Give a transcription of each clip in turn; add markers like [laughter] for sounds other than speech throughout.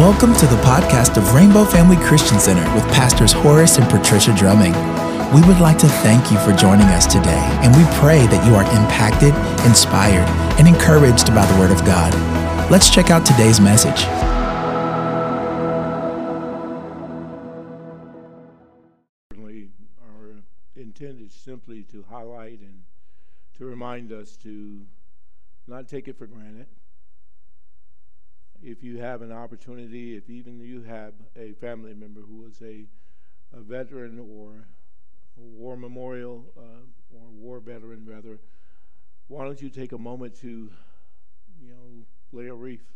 Welcome to the podcast of Rainbow Family Christian Center with Pastors Horace and Patricia Drumming. We would like to thank you for joining us today, and we pray that you are impacted, inspired, and encouraged by the Word of God. Let's check out today's message. Certainly, intent is simply to highlight and to remind us to not take it for granted. If you have an opportunity, if even you have a family member who is a, a veteran or a war memorial uh, or war veteran, rather, why don't you take a moment to, you know, lay a wreath,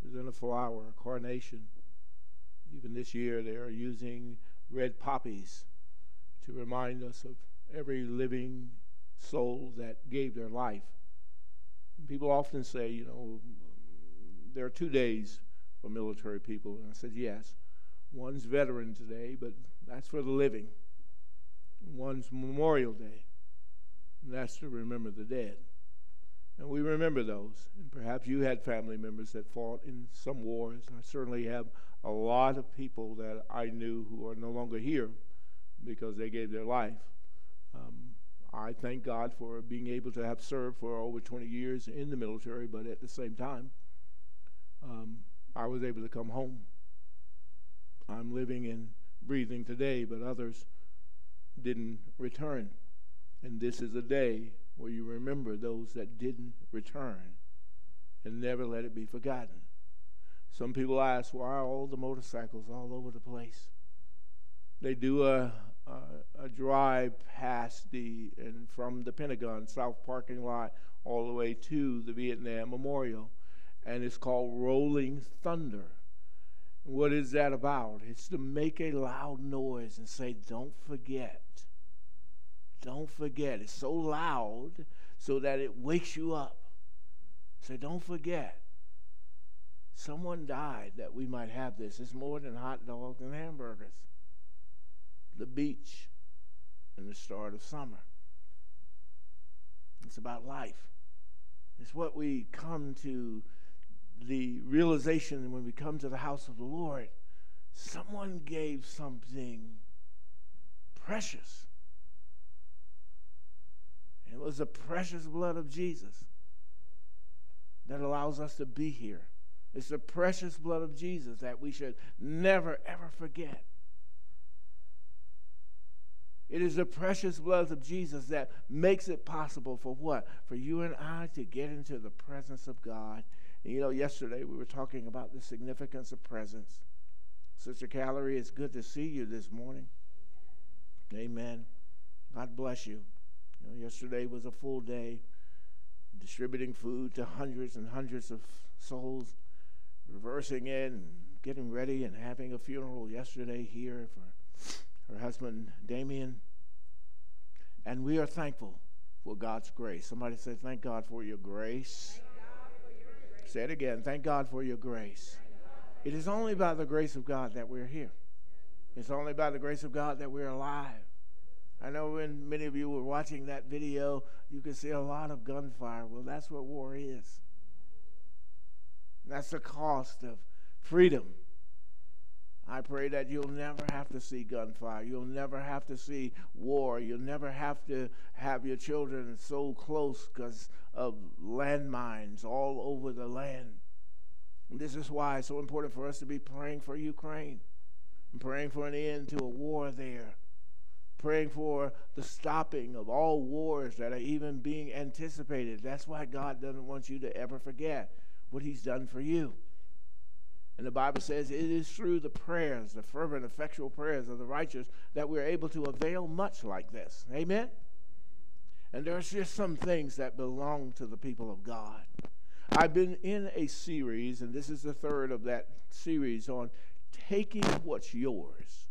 present a flower, a carnation. Even this year, they are using red poppies to remind us of every living soul that gave their life. People often say, you know, there are two days for military people. And I said, yes. One's Veterans Day, but that's for the living. One's Memorial Day, and that's to remember the dead. And we remember those. And perhaps you had family members that fought in some wars. I certainly have a lot of people that I knew who are no longer here because they gave their life. Um, I thank God for being able to have served for over 20 years in the military, but at the same time, um, I was able to come home. I'm living and breathing today, but others didn't return. And this is a day where you remember those that didn't return and never let it be forgotten. Some people ask, why are all the motorcycles all over the place? They do a, a, a drive past the and from the Pentagon South parking lot all the way to the Vietnam Memorial, and it's called Rolling Thunder. What is that about? It's to make a loud noise and say, "Don't forget." Don't forget. It's so loud so that it wakes you up. Say, don't forget. Someone died that we might have this. It's more than hot dogs and hamburgers. The beach and the start of summer. It's about life. It's what we come to the realization when we come to the house of the Lord. Someone gave something precious it was the precious blood of Jesus that allows us to be here. It's the precious blood of Jesus that we should never, ever forget. It is the precious blood of Jesus that makes it possible for what? For you and I to get into the presence of God. And you know, yesterday we were talking about the significance of presence. Sister Callery, it's good to see you this morning. Amen. God bless you. You know, yesterday was a full day distributing food to hundreds and hundreds of souls, reversing it and getting ready and having a funeral yesterday here for her husband Damien. And we are thankful for God's grace. Somebody say, Thank God for your grace. Say it again. Thank God for your grace. It is only by the grace of God that we're here. It's only by the grace of God that we're alive. I know when many of you were watching that video, you could see a lot of gunfire. Well, that's what war is. That's the cost of freedom. I pray that you'll never have to see gunfire. You'll never have to see war. You'll never have to have your children so close because of landmines all over the land. And this is why it's so important for us to be praying for Ukraine and praying for an end to a war there praying for the stopping of all wars that are even being anticipated. That's why God doesn't want you to ever forget what He's done for you. And the Bible says it is through the prayers, the fervent, effectual prayers of the righteous, that we're able to avail much like this. Amen? And there's just some things that belong to the people of God. I've been in a series, and this is the third of that series on taking what's yours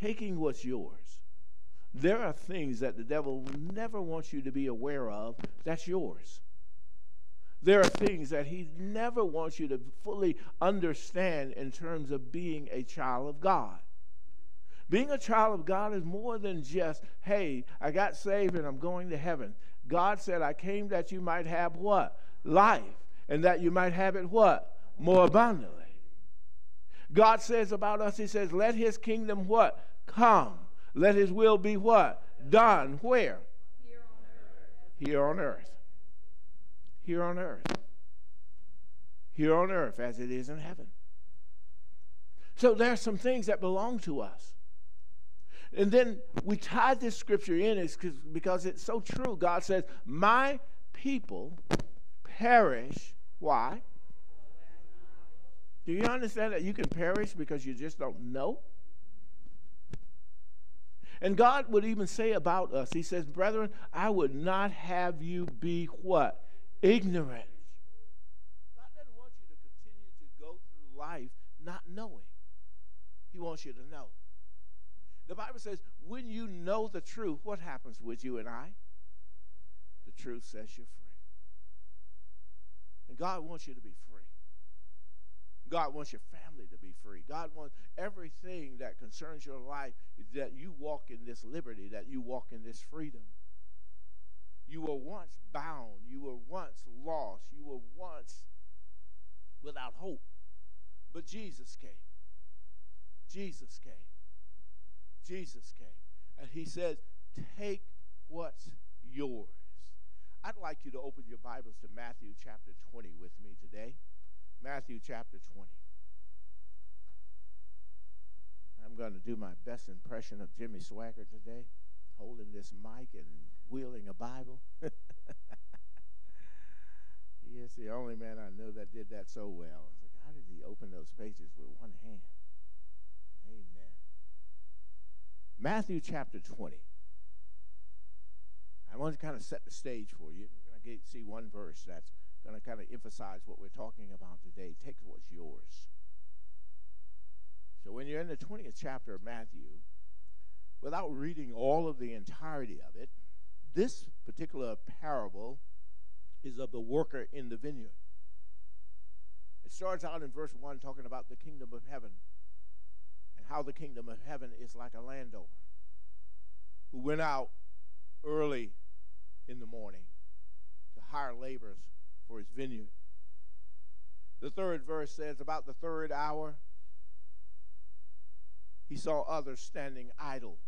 taking what's yours. There are things that the devil never wants you to be aware of that's yours. There are things that he never wants you to fully understand in terms of being a child of God. Being a child of God is more than just, hey, I got saved and I'm going to heaven. God said, I came that you might have what? Life. And that you might have it what? More abundantly. God says about us, He says, let His kingdom what? Come. Let His will be what? Done. Where? Here on earth. Here on earth. Here on earth here on earth as it is in heaven. So there are some things that belong to us. And then we tie this scripture in is because it's so true. God says, My people perish. Why? Do you understand that you can perish because you just don't know? And God would even say about us, He says, Brethren, I would not have you be what? Ignorant. God doesn't want you to continue to go through life not knowing. He wants you to know. The Bible says, when you know the truth, what happens with you and I? The truth sets you free. And God wants you to be free. God wants your family to be free. God wants everything that concerns your life that you walk in this liberty, that you walk in this freedom. You were once bound. You were once lost. You were once without hope. But Jesus came. Jesus came. Jesus came. And he says, Take what's yours. I'd like you to open your Bibles to Matthew chapter 20 with me today. Matthew chapter 20. I'm going to do my best impression of Jimmy Swaggart today, holding this mic and wielding a Bible. [laughs] he is the only man I know that did that so well. I was like, how did he open those pages with one hand? Amen. Matthew chapter 20. I want to kind of set the stage for you. We're going to get, see one verse that's going to kind of emphasize what we're talking about today. Take what's yours. So when you're in the 20th chapter of Matthew, without reading all of the entirety of it, this particular parable is of the worker in the vineyard. It starts out in verse 1 talking about the kingdom of heaven and how the kingdom of heaven is like a landowner who went out early in the morning to hire laborers for his vineyard. The third verse says, About the third hour, he saw others standing idle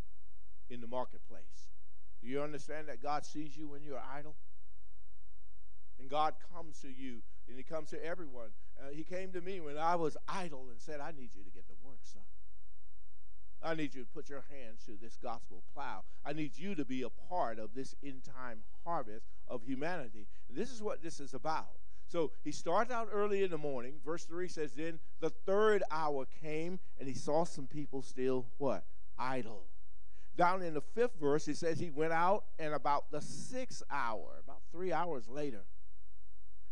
in the marketplace. Do you understand that God sees you when you're idle? And God comes to you, and He comes to everyone. Uh, he came to me when I was idle and said, I need you to get to work, son. I need you to put your hands to this gospel plow. I need you to be a part of this end time harvest of humanity. And this is what this is about. So he starts out early in the morning. Verse 3 says, Then the third hour came, and he saw some people still what? Idle. Down in the fifth verse, it says he went out, and about the sixth hour, about three hours later.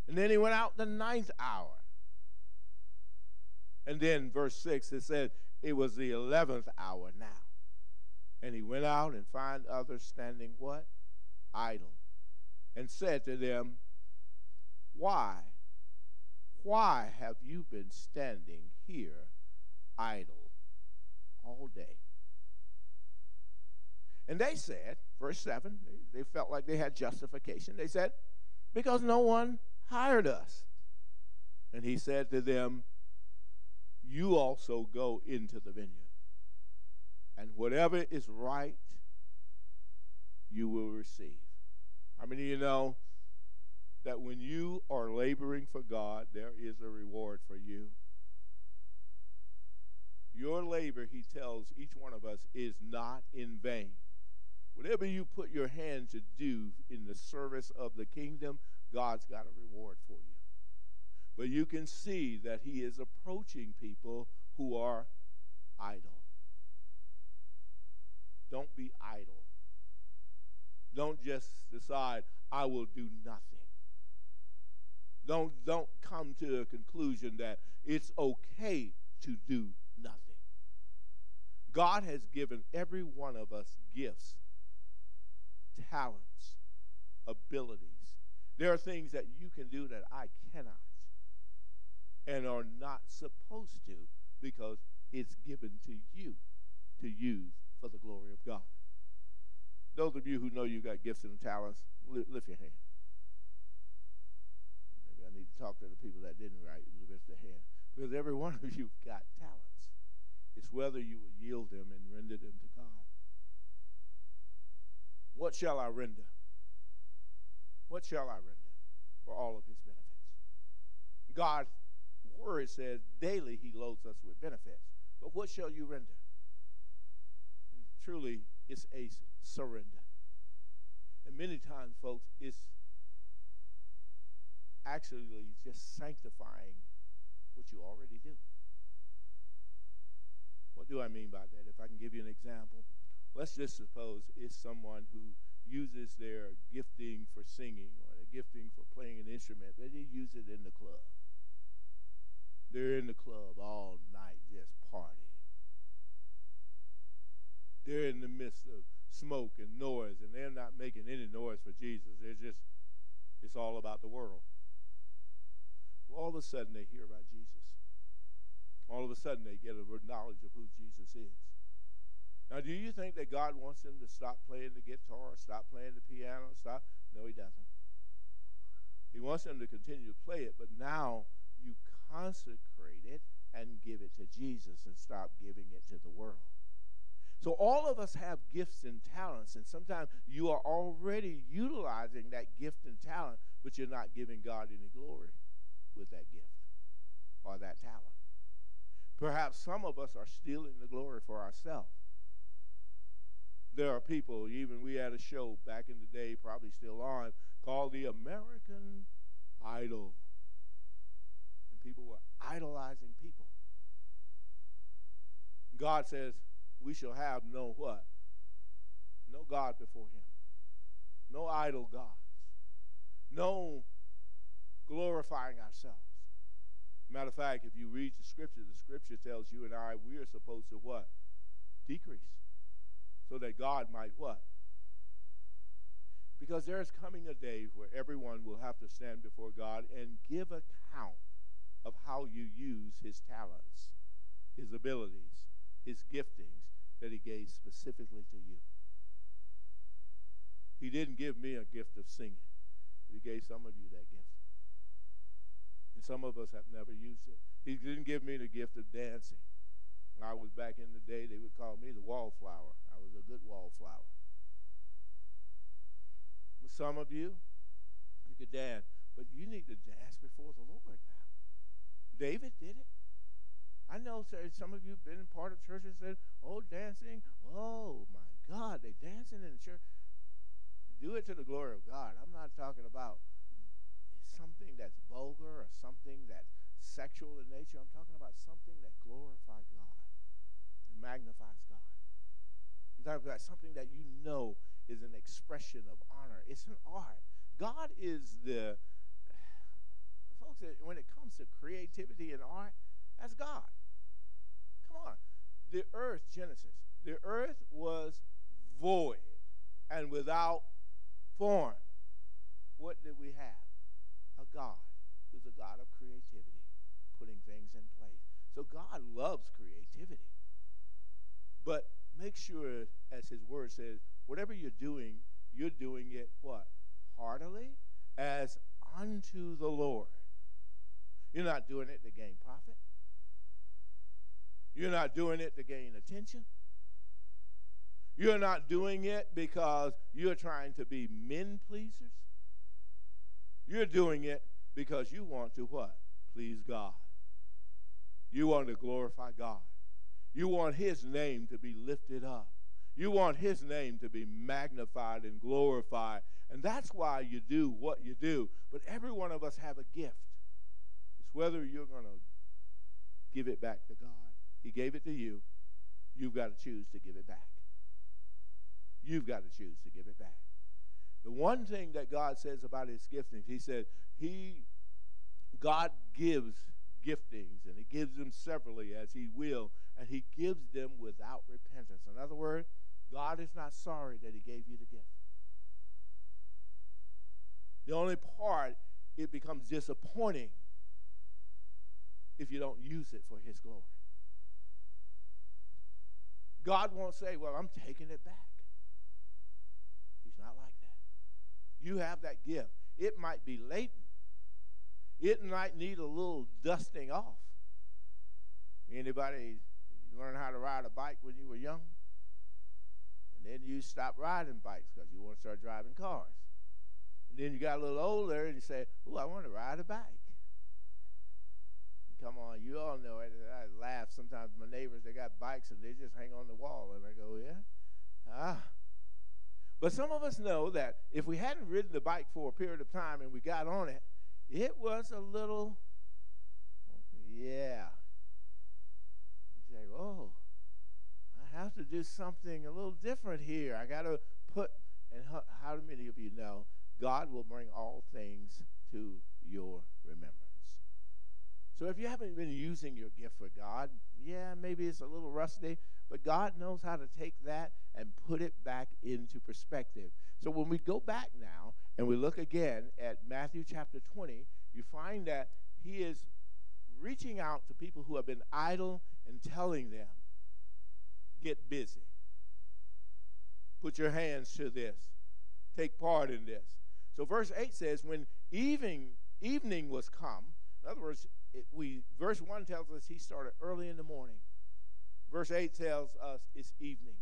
And then he went out the ninth hour. And then verse 6, it said, it was the 11th hour now. And he went out and found others standing what? Idle. And said to them, Why? Why have you been standing here idle all day? And they said, verse 7, they, felt like they had justification. They said, Because no one hired us. And he said to them, you also go into the vineyard. And whatever is right, you will receive. How many of you know that when you are laboring for God, there is a reward for you? Your labor, he tells each one of us, is not in vain. Whatever you put your hand to do in the service of the kingdom, God's got a reward for you. But you can see that he is approaching people who are idle. Don't be idle. Don't just decide, I will do nothing. Don't, don't come to a conclusion that it's okay to do nothing. God has given every one of us gifts, talents, abilities. There are things that you can do that I cannot and are not supposed to because it's given to you to use for the glory of God. Those of you who know you've got gifts and talents, lift your hand. Maybe I need to talk to the people that didn't write, lift their hand. Because every one of you've got talents. It's whether you will yield them and render them to God. What shall I render? What shall I render for all of his benefits? God's word says daily he loads us with benefits. But what shall you render? And truly, it's a surrender. And many times, folks, it's actually just sanctifying what you already do. What do I mean by that? If I can give you an example, let's just suppose it's someone who uses their gifting for singing or their gifting for playing an instrument, but they use it in the club. They're in the club all night just partying. They're in the midst of smoke and noise, and they're not making any noise for Jesus. They're just, it's all about the world. All of a sudden, they hear about Jesus. All of a sudden, they get a knowledge of who Jesus is. Now, do you think that God wants them to stop playing the guitar, stop playing the piano, stop? No, He doesn't. He wants them to continue to play it, but now you consecrate it and give it to Jesus and stop giving it to the world. So all of us have gifts and talents, and sometimes you are already utilizing that gift and talent, but you're not giving God any glory with that gift or that talent. Perhaps some of us are stealing the glory for ourselves. There are people, even we had a show back in the day, probably still on, called the American Idol. And people were idolizing people. God says, we shall have no what? No God before him. No idol gods. No glorifying ourselves. Matter of fact, if you read the scripture, the scripture tells you and I we are supposed to what? Decrease. So that God might what? Because there is coming a day where everyone will have to stand before God and give account of how you use his talents, his abilities, his giftings that he gave specifically to you. He didn't give me a gift of singing, but he gave some of you that gift. And some of us have never used it. He didn't give me the gift of dancing. When I was back in the day, they would call me the wallflower. A good wallflower. But some of you, you could dance, but you need to dance before the Lord now. David did it. I know sir, some of you have been part of church and said, oh, dancing. Oh, my God, they dancing in the church. Do it to the glory of God. I'm not talking about something that's vulgar or something that's sexual in nature. I'm talking about something that glorifies God and magnifies God. Talking about something that you know is an expression of honor. It's an art. God is the folks. Eh, when it comes to creativity and art, that's God. Come on, the earth, Genesis. The earth was void and without form. What did we have? a God who's a God of creativity, putting things in place. So God loves creativity. But make sure, as his word says, whatever you're doing, you're doing it what? Heartily, as unto the Lord. You're not doing it to gain profit. You're not doing it to gain attention. You're not doing it because you're trying to be men pleasers. You're doing it because you want to what? Please God. You want to glorify God. You want his name to be lifted up. You want his name to be magnified and glorified. And that's why you do what you do. But every one of us have a gift. It's whether you're going to give it back to God. He gave it to you. You've got to choose to give it back. You've got to choose to give it back. The one thing that God says about his giftings, he said, he God gives giftings and he gives them severally as he will, and he gives them without repentance. In other words, God is not sorry that he gave you the gift. The only part it becomes disappointing if you don't use it for his glory. God won't say, Well, I'm taking it back. He's not like that. You have that gift. It might be latent, it might need a little dusting off. Anybody learn how to ride a bike when you were young? And then you stop riding bikes because you want to start driving cars. And then you got a little older and you say, "Oh, I want to ride a bike." Come on, you all know it. I laugh sometimes. My neighbors they got bikes and they just hang on the wall, and I go, "Yeah, ah." But some of us know that if we hadn't ridden the bike for a period of time and we got on it, it was a little, yeah. Say, "Oh, I have to do something a little different here. I got to put." And how, how many of you know God will bring all things to your remembrance. So if you haven't been using your gift for God, yeah, maybe it's a little rusty, but God knows how to take that and put it back into perspective. So when we go back now and we look again at Matthew chapter 20, you find that he is reaching out to people who have been idle and telling them, get busy. Put your hands to this. Take part in this. So verse 8 says, when evening, evening was come, in other words, it, we verse 1 tells us he started early in the morning. Verse 8 tells us it's evening.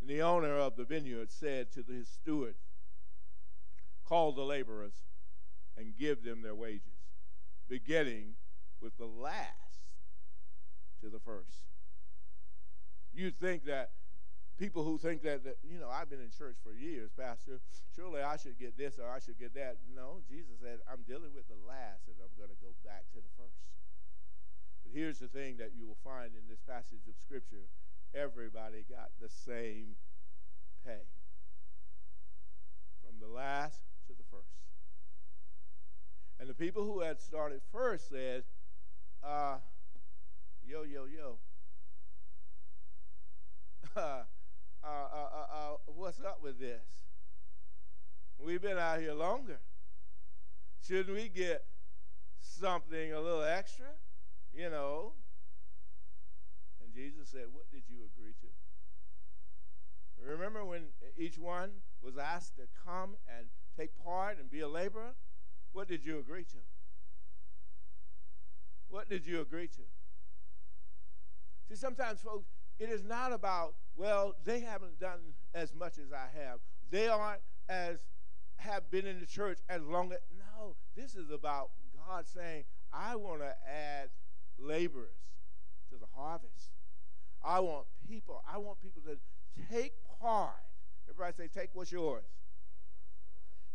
And the owner of the vineyard said to his steward, Call the laborers and give them their wages, beginning with the last to the first. You'd think that people who think that, that, you know, I've been in church for years, Pastor, surely I should get this or I should get that. No, Jesus said, I'm dealing with the last and I'm going to go back to the first. But here's the thing that you will find in this passage of Scripture everybody got the same pay from the last to the first. And the people who had started first said, uh, yo, yo, yo. [laughs] Uh, uh, uh, uh, what's up with this? We've been out here longer. Shouldn't we get something a little extra? You know. And Jesus said, What did you agree to? Remember when each one was asked to come and take part and be a laborer? What did you agree to? What did you agree to? See, sometimes, folks, it is not about, well, they haven't done as much as I have. They aren't as have been in the church as long as no, this is about God saying, I want to add laborers to the harvest. I want people, I want people to take part. Everybody say, take what's yours.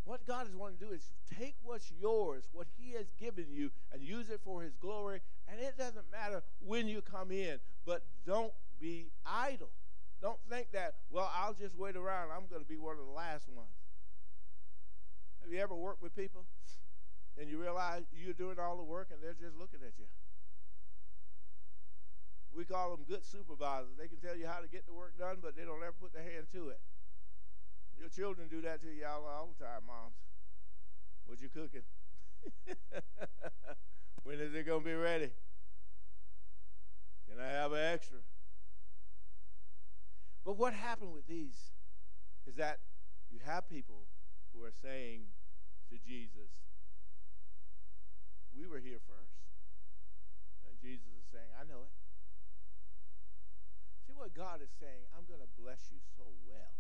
What God is wanting to do is take what's yours, what He has given you, and use it for His glory. And it doesn't matter when you come in, but don't be idle. Don't think that, well, I'll just wait around. I'm going to be one of the last ones. Have you ever worked with people and you realize you're doing all the work and they're just looking at you? We call them good supervisors. They can tell you how to get the work done, but they don't ever put their hand to it. Your children do that to you all, the time, moms. What you cooking? [laughs] when is it going to be ready? Can I have an extra? But what happened with these is that you have people who are saying to Jesus, We were here first. And Jesus is saying, I know it. See what God is saying? I'm going to bless you so well.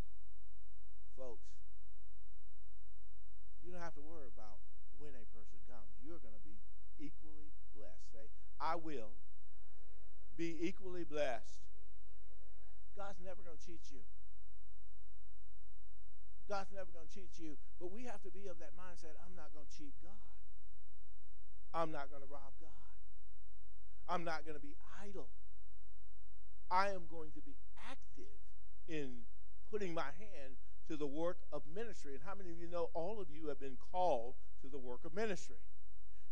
Folks, you don't have to worry about when a person comes. You're going to be equally blessed. Say, I will be equally blessed God's never going to cheat you. God's never going to cheat you. But we have to be of that mindset I'm not going to cheat God. I'm not going to rob God. I'm not going to be idle. I am going to be active in putting my hand to the work of ministry. And how many of you know all of you have been called to the work of ministry?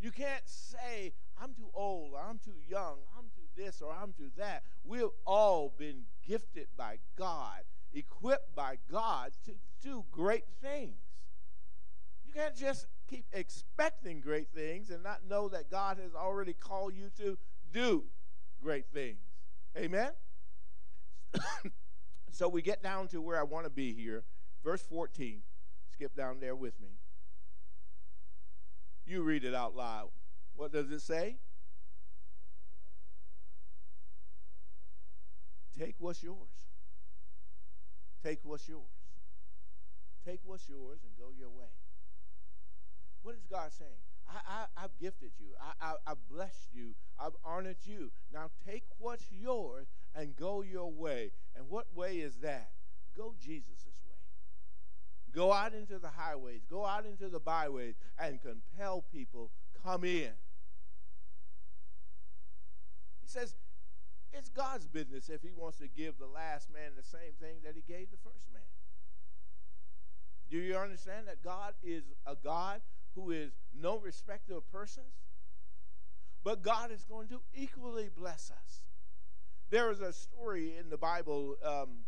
You can't say, I'm too old, or I'm too young, I'm too this, or I'm too that. We've all been gifted by God, equipped by God to do great things. You can't just keep expecting great things and not know that God has already called you to do great things. Amen? [coughs] so we get down to where I want to be here. Verse 14. Skip down there with me. You read it out loud. What does it say? Take what's yours. Take what's yours. Take what's yours and go your way. What is God saying? I, I, have gifted you. I, I, I've blessed you. I've honored you. Now take what's yours and go your way. And what way is that? Go Jesus' way. Go out into the highways, go out into the byways, and compel people, come in. He says, it's God's business if he wants to give the last man the same thing that he gave the first man. Do you understand that God is a God who is no respecter of persons? But God is going to equally bless us. There is a story in the Bible um,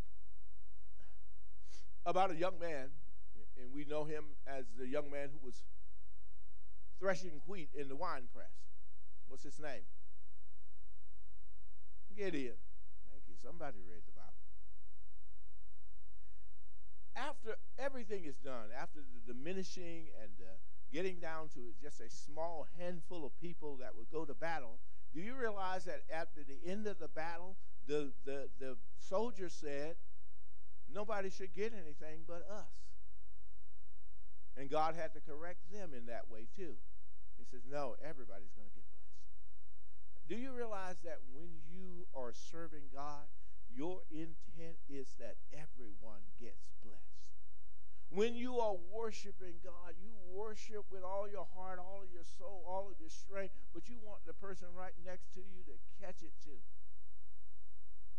about a young man, and we know him as the young man who was threshing wheat in the wine press. What's his name? Gideon. Thank you. Somebody read the Bible. After everything is done, after the diminishing and the getting down to just a small handful of people that would go to battle, do you realize that after the end of the battle, the, the, the soldier said, nobody should get anything but us. And God had to correct them in that way too. He says, no, everybody's going to get blessed. Do you realize that when you are serving God, your intent is that everyone gets blessed? When you are worshiping God, you worship with all your heart, all of your soul, all of your strength, but you want the person right next to you to catch it too.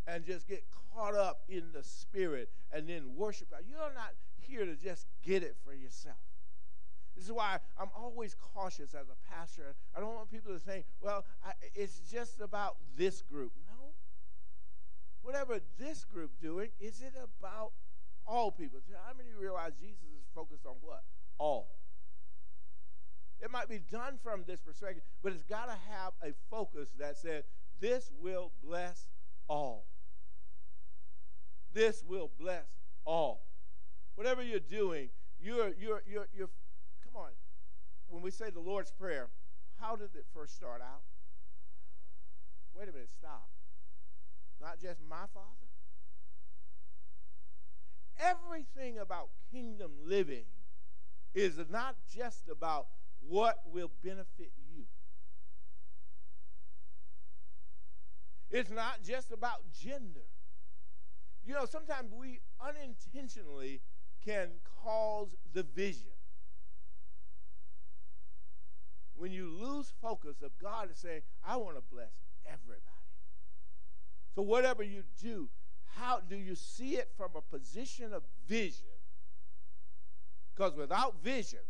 And just get caught up in the spirit and then worship God. You're not here to just get it for yourself. This is why I'm always cautious as a pastor. I don't want people to think, well, I, it's just about this group. No. Whatever this group doing, is it about all people. How many realize Jesus is focused on what? All. It might be done from this perspective, but it's got to have a focus that says, this will bless all. This will bless all. Whatever you're doing, you're, you're, you're, you're, come on. When we say the Lord's Prayer, how did it first start out? Wait a minute, stop. Not just my Father, everything about kingdom living is not just about what will benefit you. It's not just about gender. You know, sometimes we unintentionally can cause division. When you lose focus of God is saying, I want to bless everybody. So whatever you do, how do you see it from a position of vision? Because without vision,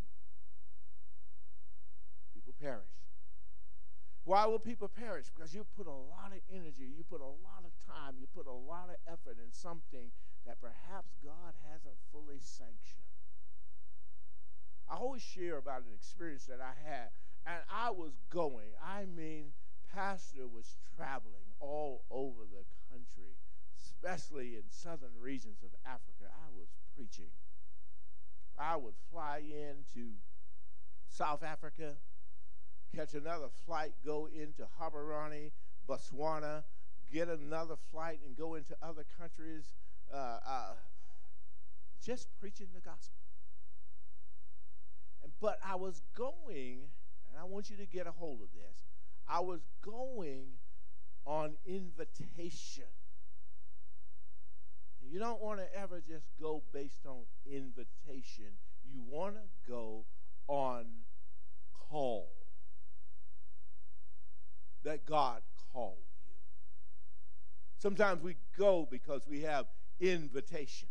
people perish. Why will people perish? Because you put a lot of energy, you put a lot of time, you put a lot of effort in something that perhaps God hasn't fully sanctioned. I always share about an experience that I had, and I was going. I mean, Pastor was traveling all over the country especially in southern regions of Africa, I was preaching. I would fly into South Africa, catch another flight, go into Gaborone, Botswana, get another flight and go into other countries, uh, uh, just preaching the gospel. But I was going, and I want you to get a hold of this, I was going on invitation. You don't want to ever just go based on invitation. You want to go on call. That God called you. Sometimes we go because we have invitations.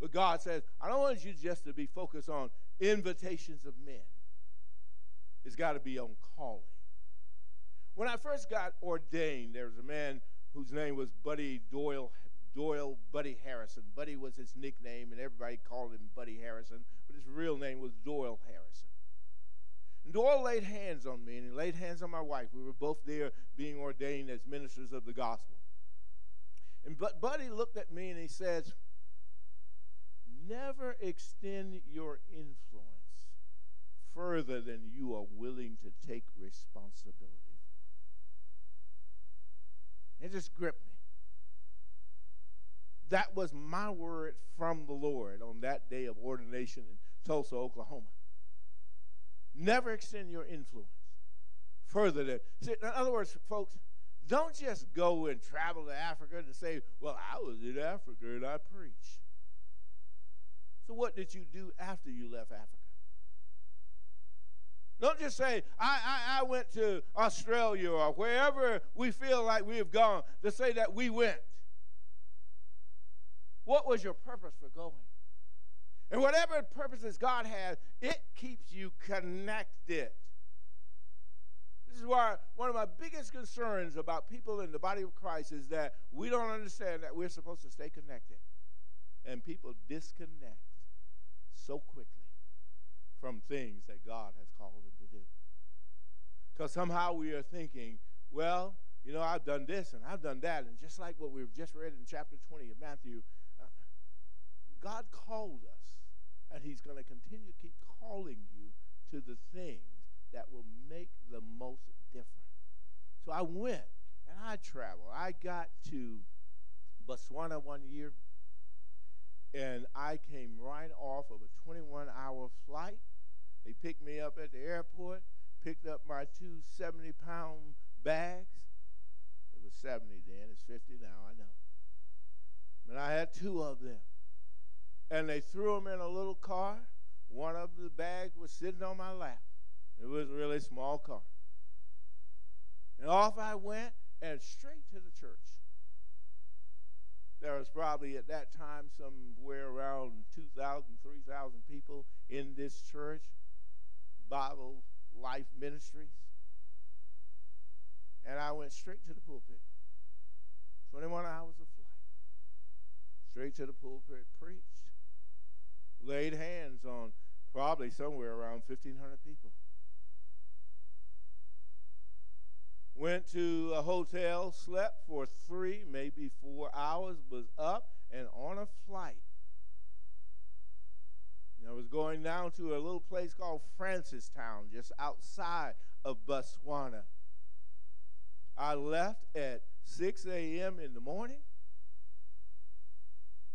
But God says, I don't want you just to be focused on invitations of men. It's got to be on calling. When I first got ordained, there was a man whose name was Buddy Doyle, Doyle Buddy Harrison. Buddy was his nickname, and everybody called him Buddy Harrison, but his real name was Doyle Harrison. And Doyle laid hands on me, and he laid hands on my wife. We were both there being ordained as ministers of the gospel. And but Buddy looked at me and he said, "Never extend your influence. further than you are willing to take responsibility for. It just gripped me. That was my word from the Lord on that day of ordination in Tulsa, Oklahoma. Never extend your influence further than. See, in other words, folks, don't just go and travel to Africa to say, well, I was in Africa and I preached. So, what did you do after you left Africa? Don't just say, I, I, I went to Australia or wherever we feel like we have gone to say that we went. What was your purpose for going? And whatever purposes God has, it keeps you connected. This is why one of my biggest concerns about people in the body of Christ is that we don't understand that we're supposed to stay connected. And people disconnect so quickly from things that God has called them to do. Because somehow we are thinking, well, you know, I've done this and I've done that. And just like what we've just read in chapter 20 of Matthew, uh, God called us, and He's going to continue to keep calling you to the things that will make the most difference. So I went and I traveled. I got to Botswana one year and I came right off of a 21 hour flight. They picked me up at the airport, picked up my two 70 pound bags. It was 70 then, it's 50 now, I know. But I had two of them. And they threw them in a little car. One of the bags was sitting on my lap. It was a really small car. And off I went and straight to the church. There was probably at that time somewhere around 2,000, 3,000 people in this church, Bible Life Ministries. And I went straight to the pulpit. 21 hours of flight. Straight to the pulpit, preached. Laid hands on probably somewhere around 1,500 people. Went to a hotel, slept for three, maybe four hours, was up and on a flight. I was going down to a little place called Francistown, just outside of Botswana. I left at 6 a.m. in the morning.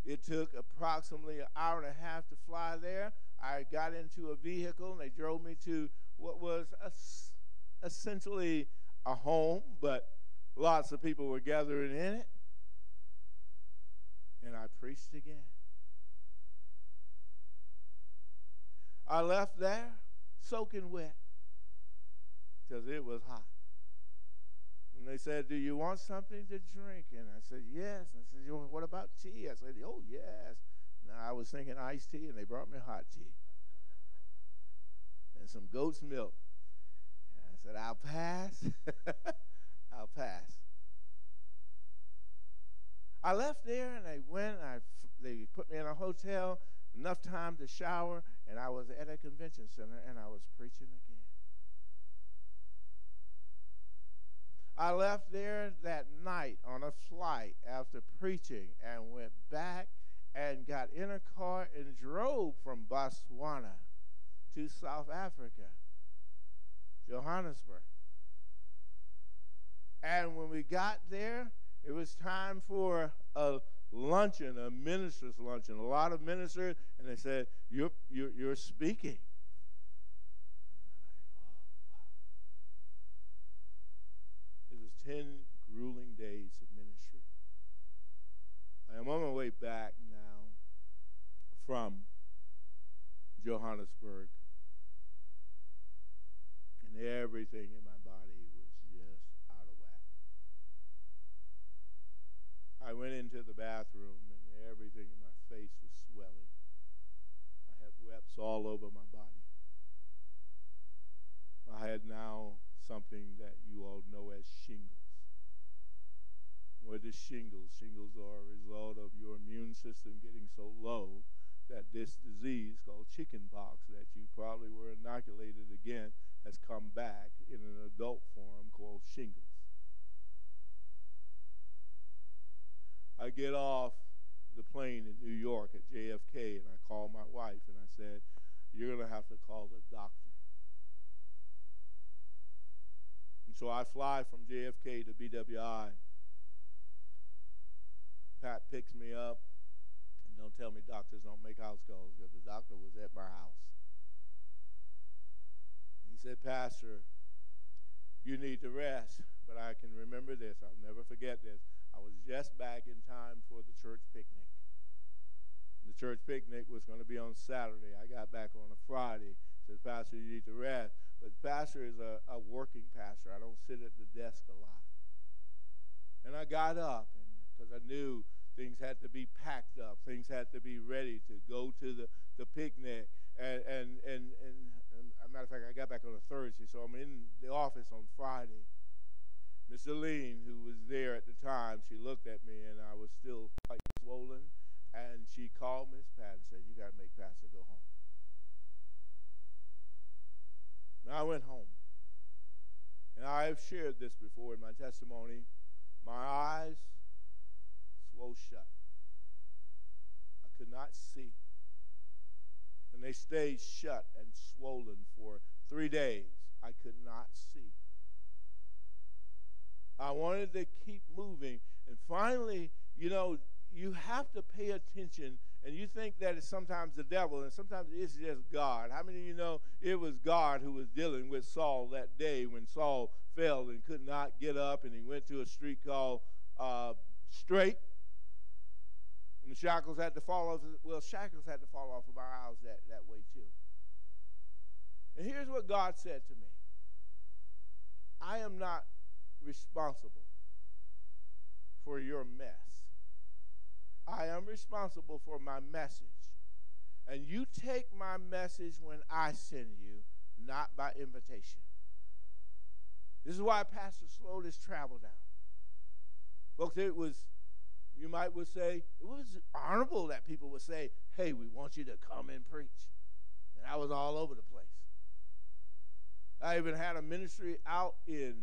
It took approximately an hour and a half to fly there. I got into a vehicle and they drove me to what was essentially a home, but lots of people were gathering in it. And I preached again. I left there soaking wet because it was hot. And they said, Do you want something to drink? And I said, Yes. And I said, What about tea? I said, Oh, yes. Now I was thinking iced tea, and they brought me hot tea and some goat's milk And I said, I'll pass. [laughs] I'll pass. I left there and I went. I, they put me in a hotel, enough time to shower, and I was at a convention center and I was preaching again. I left there that night on a flight after preaching and went back and got in a car and drove from Botswana to South Africa. Johannesburg. And when we got there, it was time for a luncheon, a minister's luncheon. A lot of ministers, and they said, You're, you're, you're speaking. It was 10 grueling days of ministry. I am on my way back now from Johannesburg and everything in my body was just out of whack. I went into the bathroom and everything in my face was swelling. I had webs all over my body. I had now something that you all know as shingles. What is shingles? Shingles are a result of your immune system getting so low that this disease called chickenpox that you probably were inoculated against has come back in an adult form called shingles. I get off the plane in New York at JFK and I call my wife and I said, You're going to have to call the doctor. And so I fly from JFK to BWI. Pat picks me up, and don't tell me doctors don't make house calls because the doctor was at my house. He said, Pastor, you need to rest. But I can remember this. I'll never forget this. I was just back in time for the church picnic. The church picnic was going to be on Saturday. I got back on a Friday. Says, Pastor, you need to rest. But the pastor is a, a working pastor. I don't sit at the desk a lot. And I got up because I knew things had to be packed up, things had to be ready to go to the, the picnic. And, and, and, and, and a matter of fact, I got back on a Thursday, so I'm in the office on Friday. Miss Aline, who was there at the time, she looked at me and I was still quite swollen. And she called Miss Pat and said, You got to make Pastor go home. I went home. And I have shared this before in my testimony. My eyes swole shut. I could not see. And they stayed shut and swollen for three days. I could not see. I wanted to keep moving. And finally, you know, you have to pay attention and you think that it's sometimes the devil and sometimes it's just God. How many of you know it was God who was dealing with Saul that day when Saul fell and could not get up and he went to a street called uh, Straight? And the shackles had to fall off. Well, shackles had to fall off of our eyes that, that way too. And here's what God said to me I am not responsible for your mess. I am responsible for my message. And you take my message when I send you, not by invitation. This is why Pastor slowed his travel down. Folks, it was, you might would say, it was honorable that people would say, hey, we want you to come and preach. And I was all over the place. I even had a ministry out in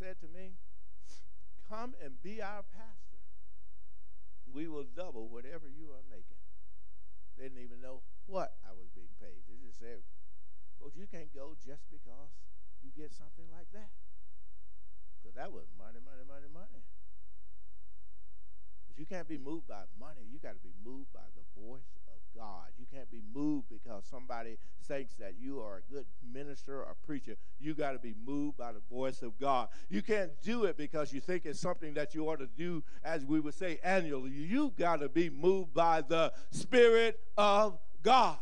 said to me, Come and be our pastor. We will double whatever you are making. They didn't even know what I was being paid. They just said, Folks, you can't go just because you get something like that. Because that was money, money, money, money. But you can't be moved by money. You got to be moved by the voice God. You can't be moved because somebody thinks that you are a good minister or preacher. You got to be moved by the voice of God. You can't do it because you think it's something that you ought to do, as we would say annually. You got to be moved by the Spirit of God.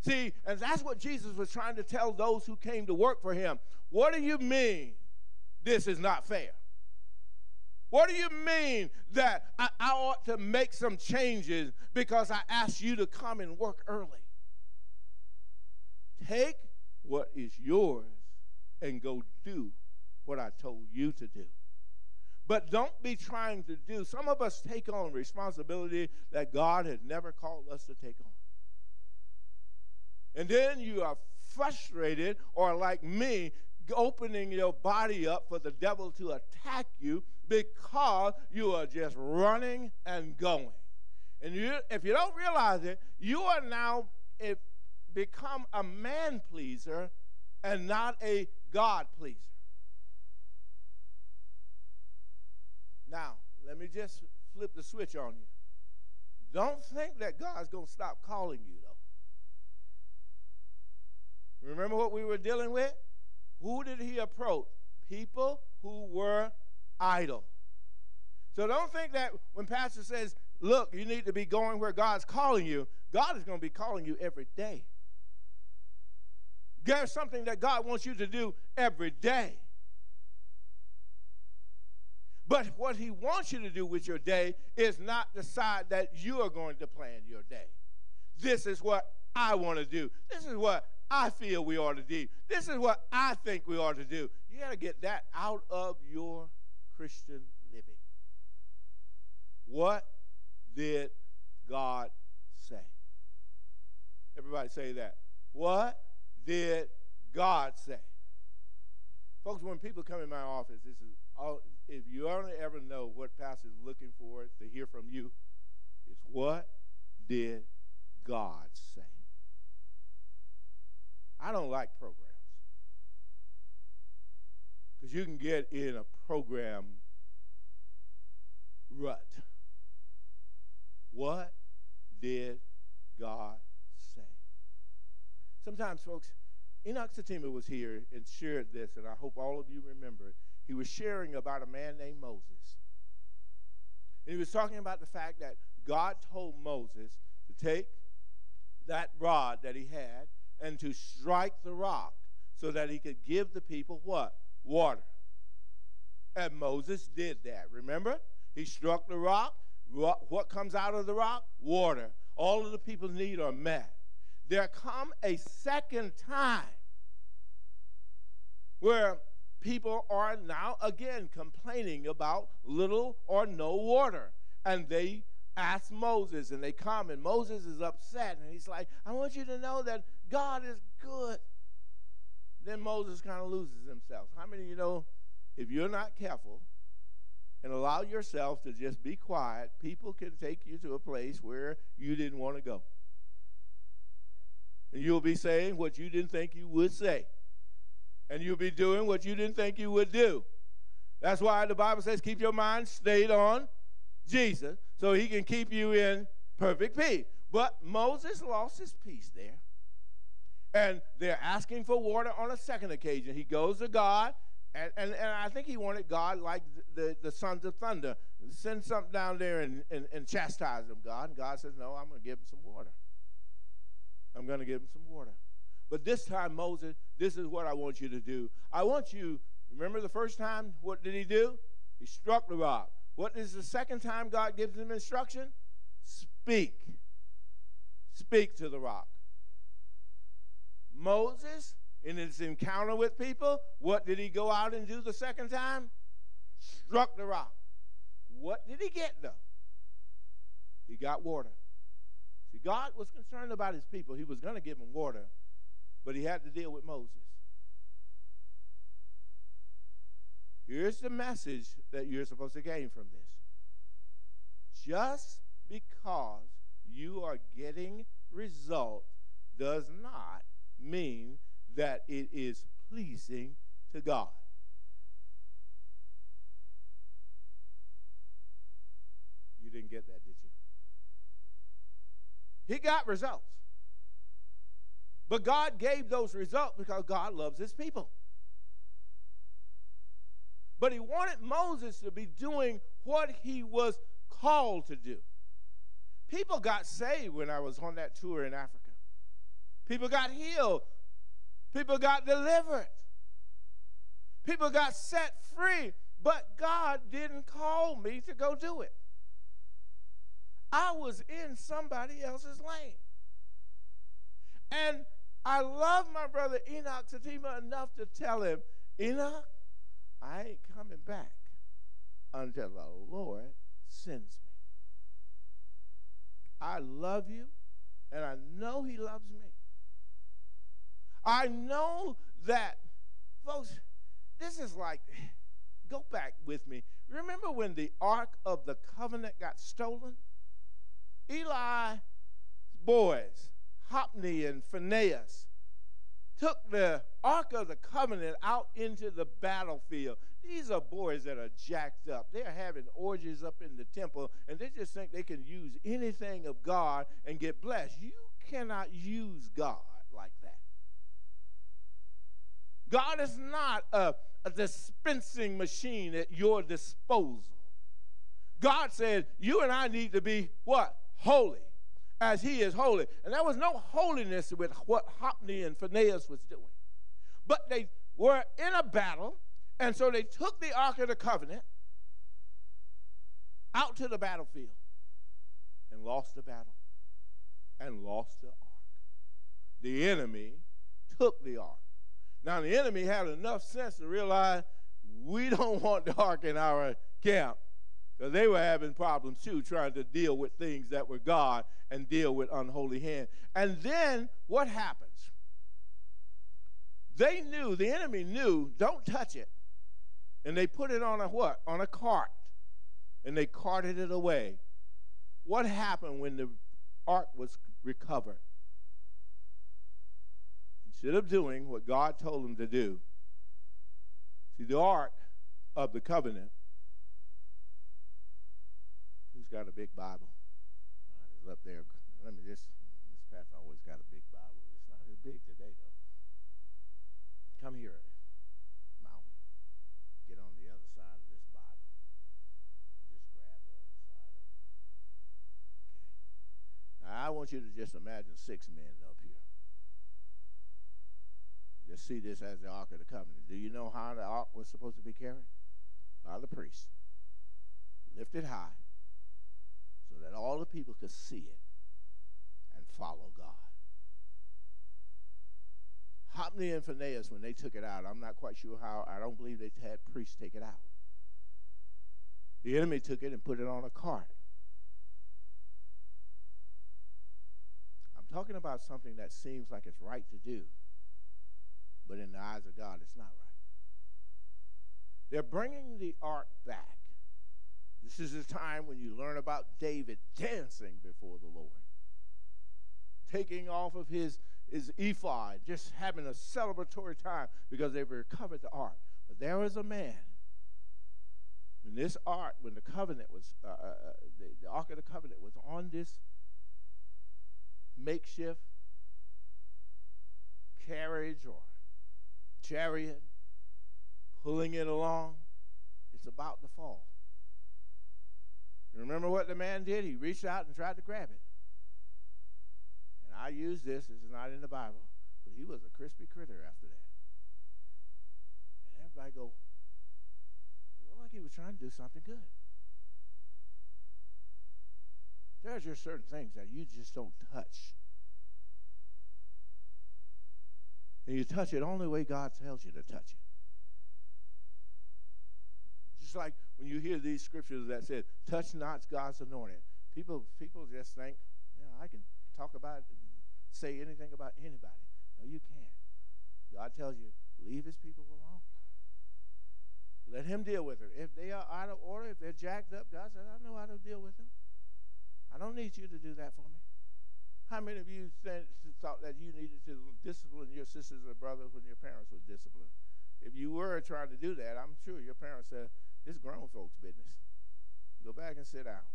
See, and that's what Jesus was trying to tell those who came to work for him. What do you mean this is not fair? What do you mean that I, I, ought to make some changes because I asked you to come and work early? Take what is yours and go do what I told you to do. But don't be trying to do. Some of us take on responsibility that God has never called us to take on. And then you are frustrated, or like me, opening your body up for the devil to attack you because you are just running and going. And you, if you don't realize it, you are now if, become a man pleaser and not a God pleaser. Now, let me just flip the switch on you. Don't think that God's going to stop calling you, though. Remember what we were dealing with? Who did he approach? People who were idle. So don't think that when pastor says, "Look, you need to be going where God's calling you," God is going to be calling you every day. There's something that God wants you to do every day. But what he wants you to do with your day is not decide that you are going to plan your day. This is what I want to do. This is what I feel we ought to do. This is what I think we ought to do. You got to get that out of your Christian living. What did God say? Everybody say that. What did God say? Folks, when people come in my office, this is all if you only ever know what pastor is looking for to hear from you, it's what did God say? I don't like programs. Because you can get in a program rut. What did God say? Sometimes, folks, Enoch Satima was here and shared this, and I hope all of you remember it. He was sharing about a man named Moses. And he was talking about the fact that God told Moses to take that rod that he had and to strike the rock so that he could give the people what? Water. And Moses did that. Remember? He struck the rock. What comes out of the rock? Water. All of the people's need are met. There come a second time where people are now again complaining about little or no water. And they ask Moses, and they come, and Moses is upset, and he's like, I want you to know that God is good. Then Moses kind of loses himself. How many of you know if you're not careful and allow yourself to just be quiet, people can take you to a place where you didn't want to go? And you'll be saying what you didn't think you would say. And you'll be doing what you didn't think you would do. That's why the Bible says, keep your mind stayed on Jesus so he can keep you in perfect peace. But Moses lost his peace there. And they're asking for water on a second occasion. He goes to God, and, and, and I think he wanted God, like the, the, sons of thunder, send something down there and, and, and chastise them, God. And God says, No, I'm going to give him some water. I'm going to give him some water. But this time, Moses, this is what I want you to do. I want you, remember the first time, what did he do? He struck the rock. What is the second time God gives him instruction? Speak. Speak to the rock. Moses, in his encounter with people, what did he go out and do the second time? Struck the rock. What did he get, though? He got water. See, God was concerned about his people. He was going to give them water, but he had to deal with Moses. Here's the message that you're supposed to gain from this. Just because you are getting results does not mean that it is pleasing to God. You didn't get that, did you? He got results. But God gave those results because God loves his people. But he wanted Moses to be doing what he was called to do. People got saved when I was on that tour in Africa. People got healed. People got delivered. People got set free. But God didn't call me to go do it. I was in somebody else's lane. And I love my brother Enoch Satima enough to tell him, Enoch, I ain't coming back until the Lord sends me. I love you, and I know He loves me. I know that, folks, this is like, [sighs] go back with me. Remember when the Ark of the Covenant got stolen? Eli's boys, Hophni and Phinehas, took the Ark of the Covenant out into the battlefield. These are boys that are jacked up. They're having orgies up in the temple, and they just think they can use anything of God and get blessed. You cannot use God like that. God is not a, a dispensing machine at your disposal. God said, You and I need to be what? Holy as he is holy. And there was no holiness with what Hophni and Phinehas was doing. But they were in a battle, and so they took the Ark of the Covenant out to the battlefield and lost the battle and lost the ark. The enemy took the ark. Now, the enemy had enough sense to realize we don't want the ark in our camp because they were having problems too, trying to deal with things that were God and deal with unholy hand. And then what happens? They knew, the enemy knew, don't touch it. And they put it on a what? On a cart. And they carted it away. What happened when the ark was recovered? Instead of doing what God told them to do. See, the ark of the covenant. Who's got a big Bible? Mine is up there. Let me just, Miss Pat's always got a big Bible. It's not as big today, though. Come here, Maui. Get on the other side of this Bible and just grab the other side of it. Okay. Now, I want you to just imagine six men up here. Just see this as the Ark of the Covenant. Do you know how the Ark was supposed to be carried? By the priest. Lifted high all the people could see it and follow God. Hophni and Phinehas, when they took it out, I'm not quite sure how, I don't believe they had priests take it out. The enemy took it and put it on a cart. I'm talking about something that seems like it's right to do but in the eyes of God, it's not right. They're bringing the ark back. This is the time when you learn about David dancing before the Lord, taking off of his, his ephod, just having a celebratory time because they've recovered the ark. But there was a man when this ark, when the covenant was, uh, uh, uh the, the ark of the covenant was on this makeshift carriage or chariot, pulling it along. It's about to fall. Remember what the man did? He reached out and tried to grab it. And I use this, this is not in the Bible, but he was a crispy critter after that. And everybody go, it looked like he was trying to do something good. There's just certain things that you just don't touch And you touch it only way God tells you to touch it. Just like when you hear these scriptures that said, touch not God's anointed. People, people just think, know, I can talk about and say anything about anybody. No, you can't. God tells you, leave his people alone. Let him deal with her. If they are out of order, if they're jacked up, God says, I know how to deal with them. I don't need you to do that for me. How many of you thought that you needed to discipline your sisters or brothers when your parents were disciplined? If you were trying to do that, I'm sure your parents said, this grown folks' business. Go back and sit down.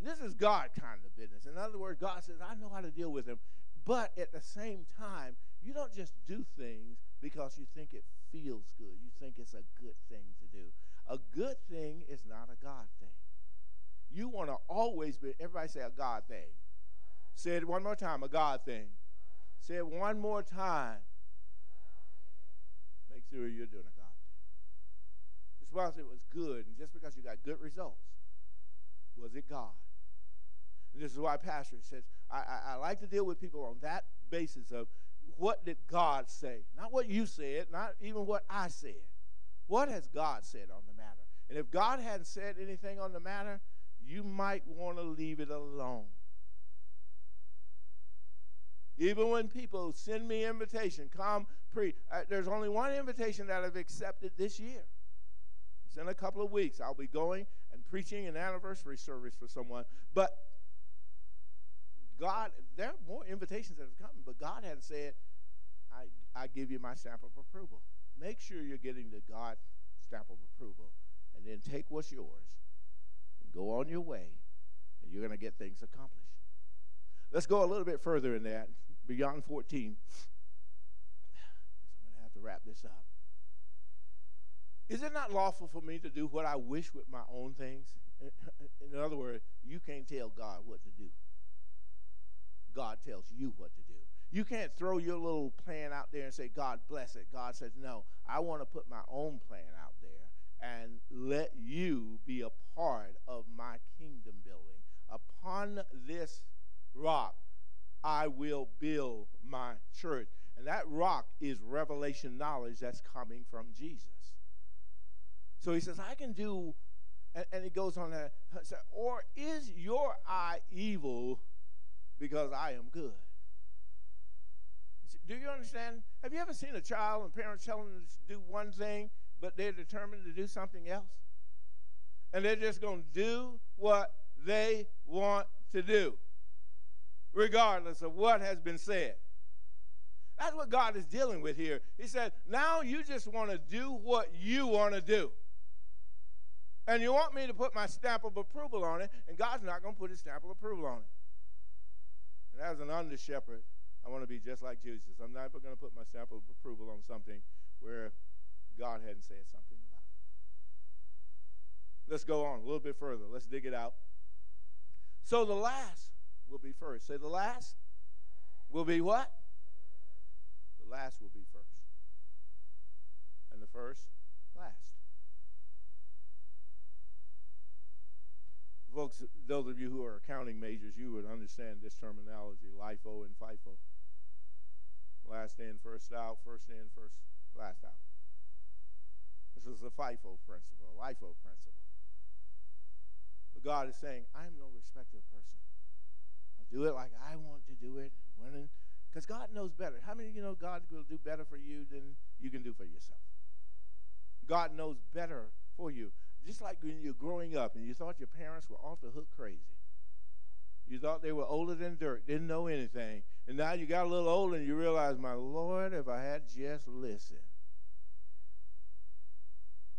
This is God kind of business. In other words, God says, I know how to deal with him. But at the same time, you don't just do things because you think it feels good. You think it's a good thing to do. A good thing is not a God thing. You want to always be, everybody say a God thing. Say it one more time, a God thing. Say it one more time. Make sure you're doing a God because it was good and just because you got good results, was it God? And this is why Pastor says, I, I, I like to deal with people on that basis of what did God say? Not what you said, not even what I said. What has God said on the matter? And if God hadn't said anything on the matter, you might want to leave it alone. Even when people send me invitation, come pre. Uh, there's only one invitation that I've accepted this year. It's in a couple of weeks. I'll be going and preaching an anniversary service for someone. But God, there are more invitations that have come, but God hadn't said, I, I give you my stamp of approval. Make sure you're getting the God stamp of approval, and then take what's yours and Go on your way, and you're going to get things accomplished. Let's go a little bit further in that, beyond 14. [sighs] I'm going to have to wrap this up. Is it not lawful for me to do what I wish with my own things? In other words, you can't tell God what to do. God tells you what to do. You can't throw your little plan out there and say, God bless it. God says, no, I want to put my own plan out there and let you be a part of my kingdom building. Upon this rock, I will build my church. And that rock is revelation knowledge that's coming from Jesus. So he says, I can do, and, and it goes on that, uh, or is your eye evil because I am good? Do you understand? Have you ever seen a child and parents telling them to do one thing but they're determined to do something else. And they're just going to do what they want to do, regardless of what has been said. That's what God is dealing with here. He said, now you just want to do what you want to do. And you want me to put my stamp of approval on it, and God's not going to put his stamp of approval on it. And as an under shepherd, I want to be just like Jesus. I'm not going to put my stamp of approval on something where God hadn't said something about it. Let's go on a little bit further. Let's dig it out. So the last will be first. Say the last will be what? The last will be first. And the first, last. Folks, those of you who are accounting majors, you would understand this terminology, LIFO and FIFO. Last in, first out, first in, first, last out. This is the FIFO principle, LIFO principle. But God is saying, I'm no respecter of person. I'll do it like I want to do it. Because God knows better. How many of you know God will do better for you than you can do for yourself? God knows better for you. Just like when you're growing up and you thought your parents were off the hook crazy. You thought they were older than dirt, didn't know anything. And now you got a little older and you realize, my Lord, if I had just listened.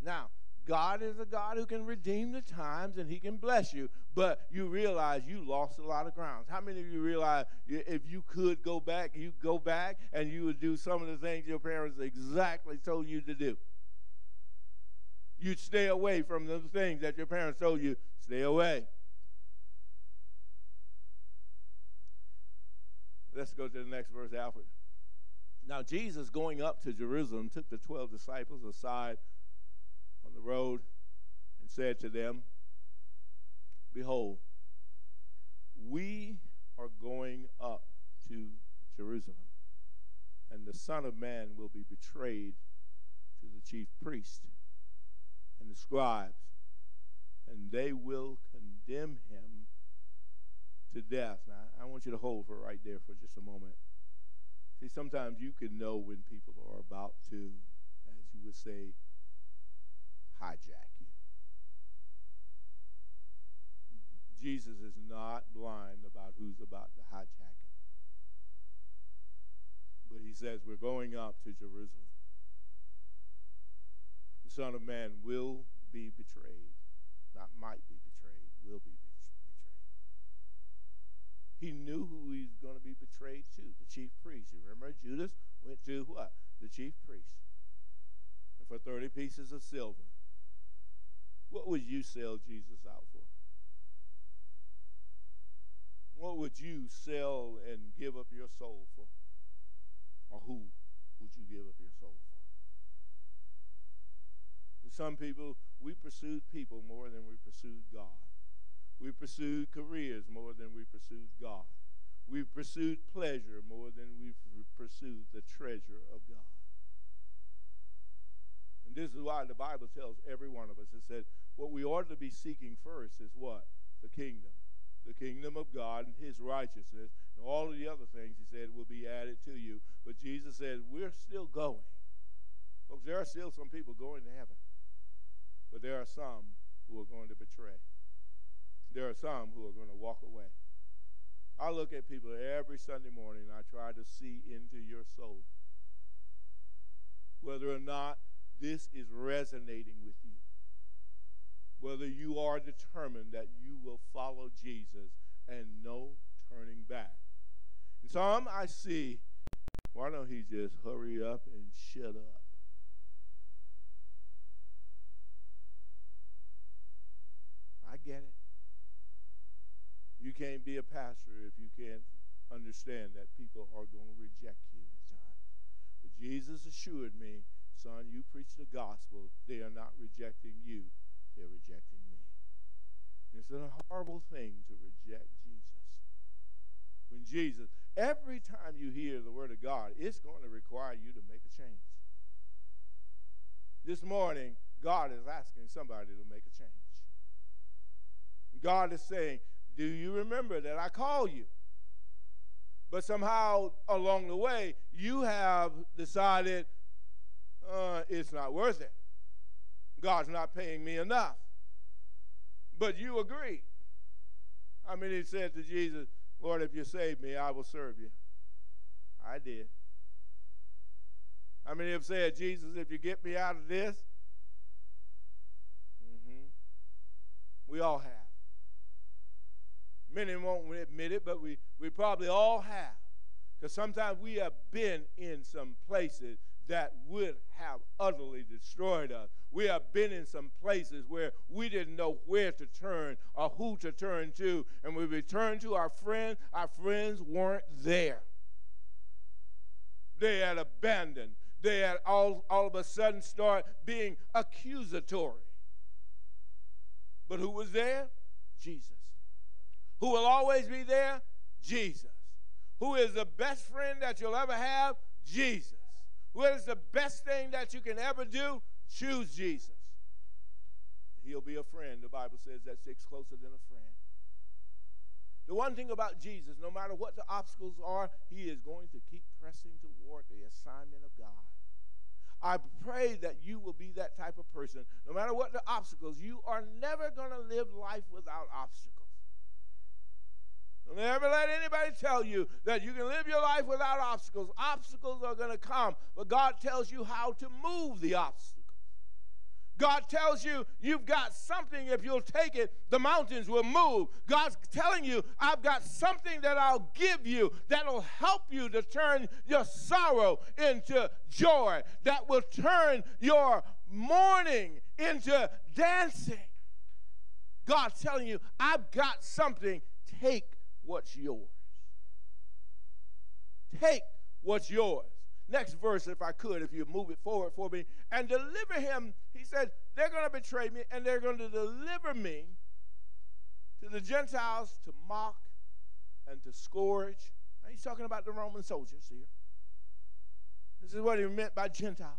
Now, God is a God who can redeem the times and he can bless you, but you realize you lost a lot of grounds. How many of you realize if you could go back, you go back and you would do some of the things your parents exactly told you to do? You'd stay away from the things that your parents told you, stay away. Let's go to the next verse, Alfred. Now, Jesus, going up to Jerusalem, took the 12 disciples aside on the road and said to them, Behold, we are going up to Jerusalem, and the Son of Man will be betrayed to the chief priest and the scribes, and they will condemn him to death. Now, I want you to hold for right there for just a moment. See, sometimes you can know when people are about to, as you would say, hijack you. Jesus is not blind about who's about to hijack him. But he says, We're going up to Jerusalem. Son of Man will be betrayed. Not might be betrayed, will be betrayed. He knew who he was going to be betrayed to, the chief priest. You remember Judas went to what? The chief priest. And for 30 pieces of silver. What would you sell Jesus out for? What would you sell and give up your soul for? Or who would you give up your soul for? Some people, we pursued people more than we pursued God. We pursued careers more than we pursued God. We pursued pleasure more than we pursued the treasure of God. And this is why the Bible tells every one of us, it said, what we ought to be seeking first is what? The kingdom. The kingdom of God and his righteousness. And all of the other things, he said, will be added to you. But Jesus said, we're still going. Folks, there are still some people going to heaven. But there are some who are going to betray. There are some who are going to walk away. I look at people every Sunday morning I try to see into your soul. Whether or not this is resonating with you. Whether you are determined that you will follow Jesus and no turning back. And some I see, why don't he just hurry up and shut up? I get it. You can't be a pastor if you can't understand that people are going to reject you at times. But Jesus assured me, son, you preach the gospel. They are not rejecting you, they're rejecting me. It's a horrible thing to reject Jesus. When Jesus, every time you hear the word of God, it's going to require you to make a change. This morning, God is asking somebody to make a change. God is saying, Do you remember that I call you? But somehow along the way, you have decided uh, it's not worth it. God's not paying me enough. But you agreed. I mean, he said to Jesus, Lord, if you save me, I will serve you. I did. I mean, he said, Jesus, if you get me out of this? Mm-hmm. We all have. Many won't admit it, but we, we probably all have. Because sometimes we have been in some places that would have utterly destroyed us. We have been in some places where we didn't know where to turn or who to turn to. And we returned to our friends, our friends weren't there. They had abandoned. They had all, all of a sudden start being accusatory. But who was there? Jesus. Who will always be there? Jesus. Who is the best friend that you'll ever have? Jesus. What is the best thing that you can ever do? Choose Jesus. He'll be a friend. The Bible says that sticks closer than a friend. The one thing about Jesus, no matter what the obstacles are, he is going to keep pressing toward the assignment of God. I pray that you will be that type of person. No matter what the obstacles, you are never going to live life without obstacles. Don't ever let anybody tell you that you can live your life without obstacles. Obstacles are going to come, but God tells you how to move the obstacles. God tells you you've got something, if you'll take it, the mountains will move. God's telling you, I've got something that I'll give you that'll help you to turn your sorrow into joy, that will turn your mourning into dancing. God's telling you, I've got something. Take what's yours. Take what's yours. Next verse, if I could, if you move it forward for me. And deliver him, he said, they're going to betray me and they're going to deliver me to the Gentiles to mock and to scourge. Now he's talking about the Roman soldiers here. This is what he meant by Gentiles.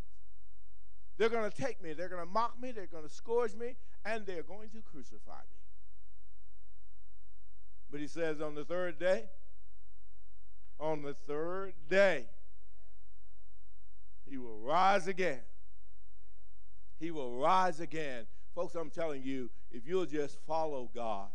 They're going to take me, they're going to mock me, they're going to scourge me, and they're going to crucify me. But he says on the third day, on the third day, he will rise again. He will rise again. Folks, I'm telling you, if you'll just follow God,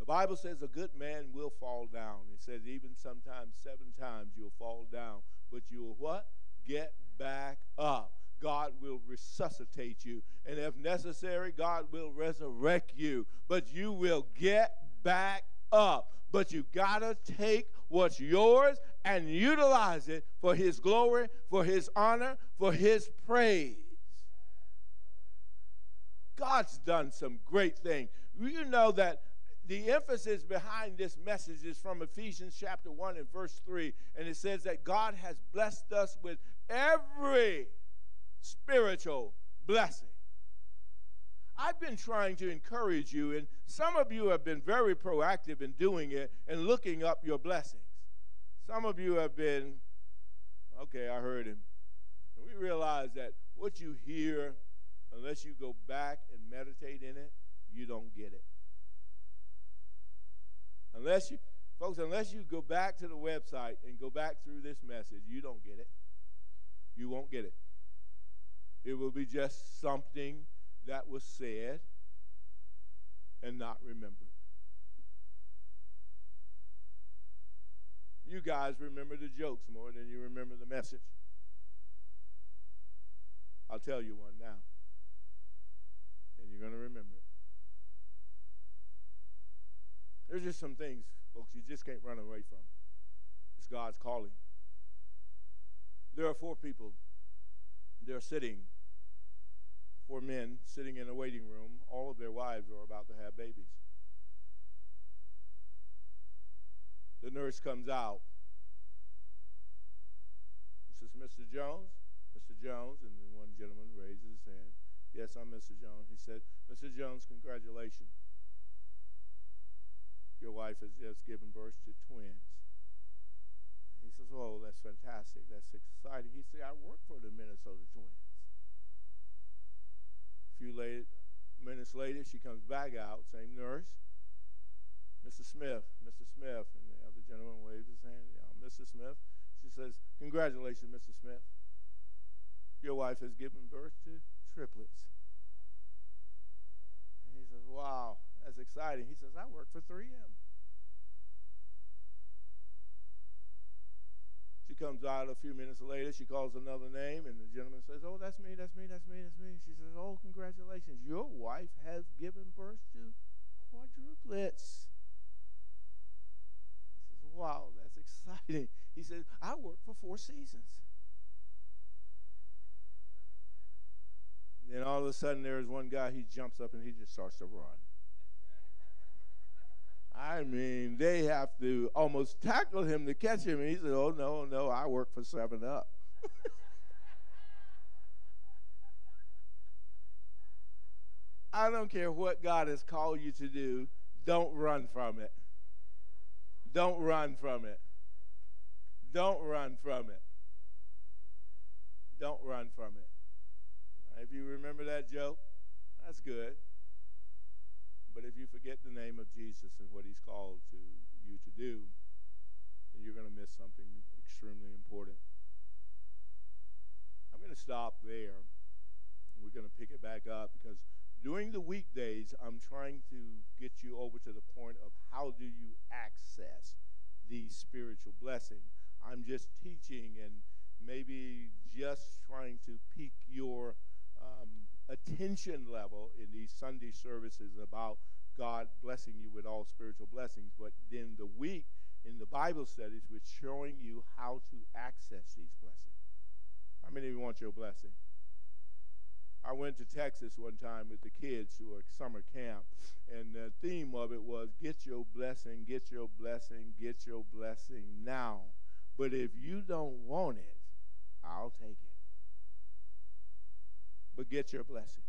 the Bible says a good man will fall down. It says even sometimes seven times you'll fall down, but you'll what? Get back up. God will resuscitate you. And if necessary, God will resurrect you. But you will get back up. But you got to take what's yours and utilize it for His glory, for His honor, for His praise. God's done some great things. You know that the emphasis behind this message is from Ephesians chapter 1 and verse 3. And it says that God has blessed us with every spiritual blessing. I've been trying to encourage you, and some of you have been very proactive in doing it and looking up your blessings. Some of you have been, okay, I heard him. And we realize that what you hear, unless you go back and meditate in it, you don't get it. Unless you, folks, unless you go back to the website and go back through this message, you don't get it. You won't get it. It will be just something that was said and not remembered. You guys remember the jokes more than you remember the message. I'll tell you one now, and you're going to remember it. There's just some things, folks, you just can't run away from. It's God's calling. There are four people. They're sitting four men sitting in a waiting room. All of their wives are about to have babies. The nurse comes out. He says, Mr. Jones? Mr. Jones. And then one gentleman raises his hand. Yes, I'm Mr. Jones. He said, Mr. Jones, congratulations. Your wife has just given birth to twins. He says, Oh, that's fantastic. That's exciting. He said, I work for the Minnesota Twins. A few late, minutes later, she comes back out, same nurse. Mr. Smith, Mr. Smith, and the other gentleman waves his hand. Yeah, Mr. Smith. She says, Congratulations, Mr. Smith. Your wife has given birth to triplets. And he says, Wow, that's exciting. He says, I work for 3M. She comes out a few minutes later. She calls another name, and the gentleman says, Oh, that's me, that's me, that's me, that's me. She says, Oh, congratulations. Your wife has given birth to quadruplets. He says, Wow, that's [laughs] exciting. He says, I work for four seasons. And then all of a sudden, there's one guy, he jumps up and he just starts to run. I mean, they have to almost tackle him to catch him. And he said, Oh, no, no, I work for 7 Up. [laughs] I don't care what God has called you to do, don't run from it. Don't run from it. Don't run from it. Don't run from it. If you remember that joke, that's good. But if you forget the name of Jesus and what he's called to you to do, then you're going to miss something extremely important. I'm going to stop there. We're going to pick it back up because during the weekdays, I'm trying to get you over to the point of how do you access the spiritual blessing. I'm just teaching and maybe just trying to pique your um, attention level in these Sunday services about God blessing you with all spiritual blessings. But then the week in the Bible studies, we're showing you how to access these blessings. How many of you want your blessing? I went to Texas one time with the kids who at summer camp, and the theme of it was get your blessing, get your blessing, get your blessing now. But if you don't want it, I'll take it but get your blessing.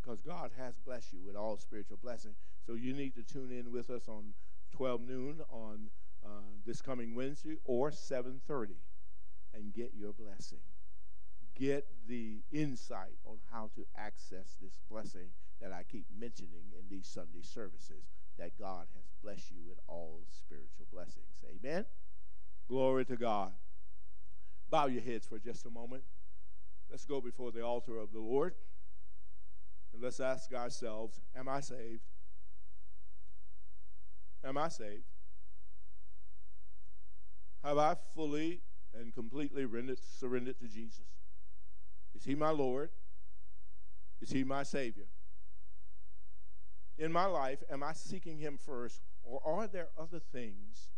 Because God has blessed you with all spiritual blessing. So you need to tune in with us on 12 noon on uh, this coming Wednesday or 7:30 and get your blessing. Get the insight on how to access this blessing that I keep mentioning in these Sunday services that God has blessed you with all spiritual blessings. Amen. Glory to God. Bow your heads for just a moment. Let's go before the altar of the Lord and let's ask ourselves Am I saved? Am I saved? Have I fully and completely rendered, surrendered to Jesus? Is He my Lord? Is He my Savior? In my life, am I seeking Him first, or are there other things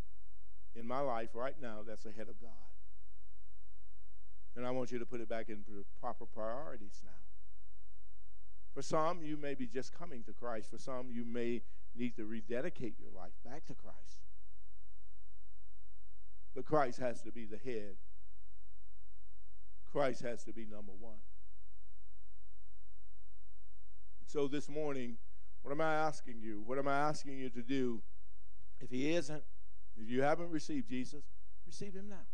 in my life right now that's ahead of God? And I want you to put it back in proper priorities now. For some, you may be just coming to Christ. For some, you may need to rededicate your life back to Christ. But Christ has to be the head. Christ has to be number one. So this morning, what am I asking you? What am I asking you to do? If he isn't, if you haven't received Jesus, receive him now.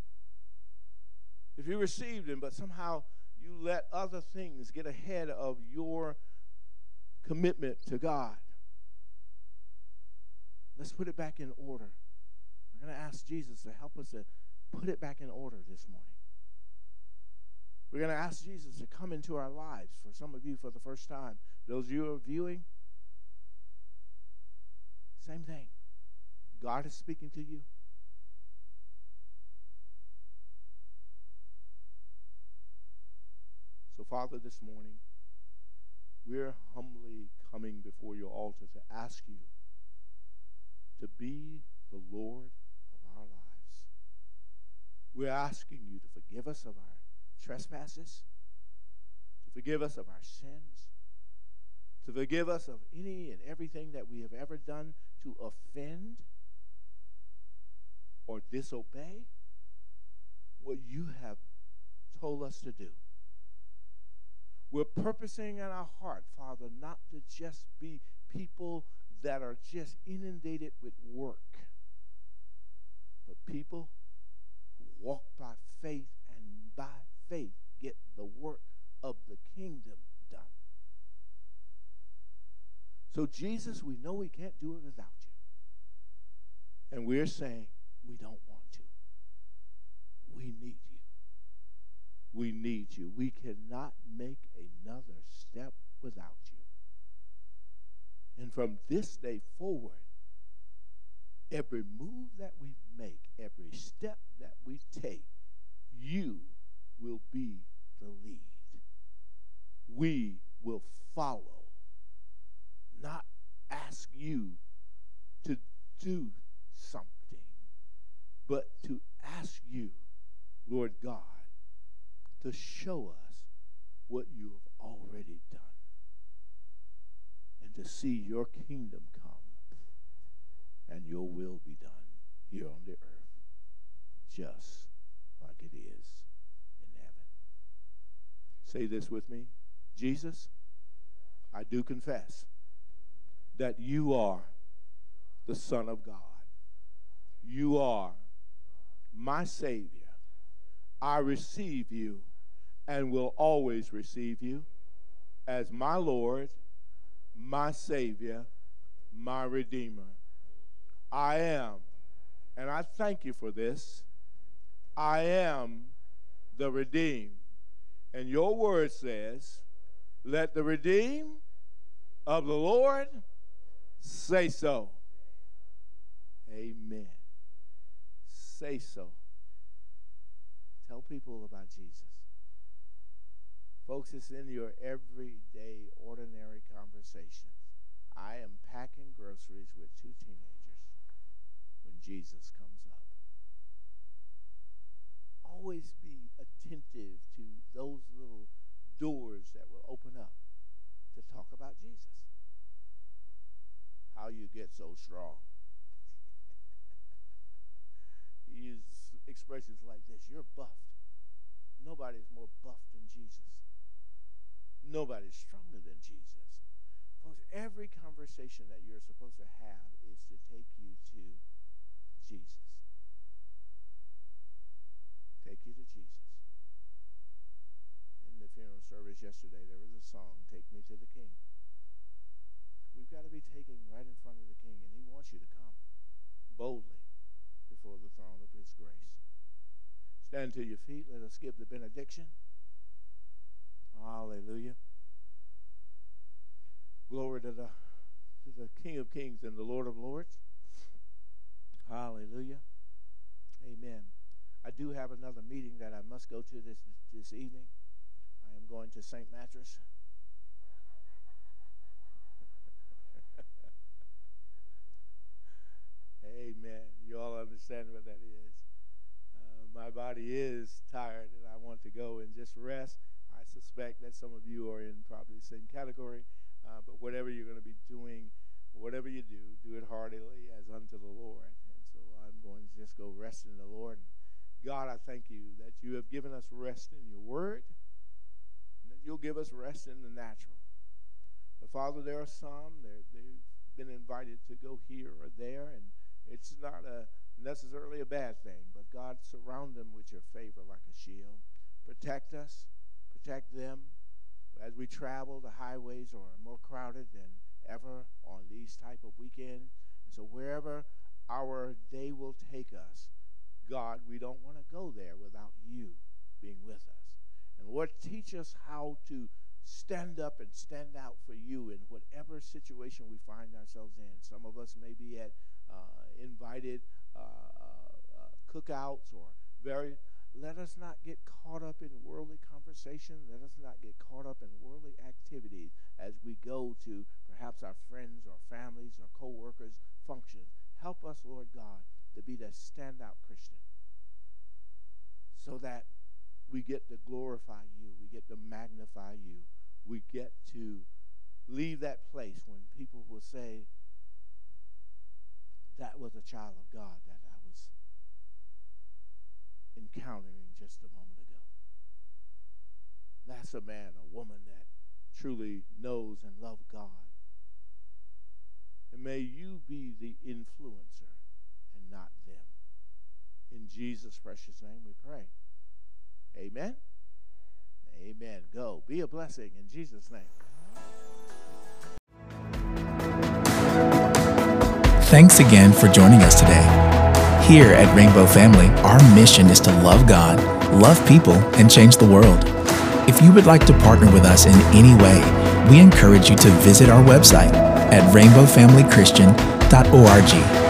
If you received him, but somehow you let other things get ahead of your commitment to God, let's put it back in order. We're going to ask Jesus to help us to put it back in order this morning. We're going to ask Jesus to come into our lives for some of you for the first time. Those of you who are viewing, same thing. God is speaking to you. So, Father, this morning, we're humbly coming before your altar to ask you to be the Lord of our lives. We're asking you to forgive us of our trespasses, to forgive us of our sins, to forgive us of any and everything that we have ever done to offend or disobey what you have told us to do. We're purposing in our heart, Father, not to just be people that are just inundated with work, but people who walk by faith and by faith get the work of the kingdom done. So, Jesus, we know we can't do it without you. And we're saying we don't want to. We need you. We need you. We cannot make another step without you. And from this day forward, every move that we make, every step that we take. You will be the lead. We will follow, not ask you to do something, but to ask you, Lord God, to show us what you have already done and to see your kingdom come and your will be done here on the earth, just like it is in heaven. Say this with me Jesus, I do confess that you are the Son of God. You are my Savior. I receive you and will always receive you as my Lord, my Savior, my Redeemer. I am, and I thank you for this. I am the redeemed. And your word says, let the redeemed of the Lord say so. Amen. Say so. Tell people about Jesus. Folks, it's in your everyday, ordinary conversations. I am packing groceries with two teenagers when Jesus comes up. Always be attentive to those little doors that will open up to talk about Jesus. How you get so strong. [laughs] he uses expressions like this You're buffed. Nobody's more buffed than Jesus. Nobody's stronger than Jesus. Folks, every conversation that you're supposed to have is to take you to Jesus. Take you to Jesus. In the funeral service yesterday, there was a song, Take Me to the King. We've got to be taken right in front of the King, and He wants you to come boldly before the throne of His grace. Stand to your feet. Let us give the benediction. Hallelujah. Glory to the, to the King of Kings and the Lord of Lords. Hallelujah. Amen. I do have another meeting that I must go to this this evening. I am going to St. Mattress. Amen. You all understand what that is. Uh, my body is tired and I want to go and just rest. Suspect that some of you are in probably the same category. Uh, but whatever you're going to be doing, whatever you do, do it heartily as unto the Lord. And so I'm going to just go rest in the Lord. And God, I thank you that you have given us rest in your word, and that you'll give us rest in the natural. But Father, there are some, they've been invited to go here or there, and it's not a necessarily a bad thing, but God, surround them with your favor like a shield. Protect us, protect them. As we travel, the highways are more crowded than ever on these type of weekends. And so wherever our day will take us, God, we don't want to go there without you being with us. And Lord, teach us how to stand up and stand out for you in whatever situation we find ourselves in. Some of us may be at uh, invited uh, uh, cookouts or very let us not get caught up in worldly conversation. Let us not get caught up in worldly activities as we go to perhaps our friends or families or co-workers functions. Help us, Lord God, to be that standout Christian so that we get to glorify you. We get to magnify you. We get to leave that place when people will say, that was a child of God that encountering just a moment ago. That's a man, a woman that truly knows and loves God. And may you be the influencer and not them. In Jesus' precious name we pray. Amen. Amen. Go. Be a blessing in Jesus' name. Thanks again for joining us today. Here at Rainbow Family, our mission is to love God, love people, and change the world. If you would like to partner with us in any way, we encourage you to visit our website at rainbowfamilychristian.org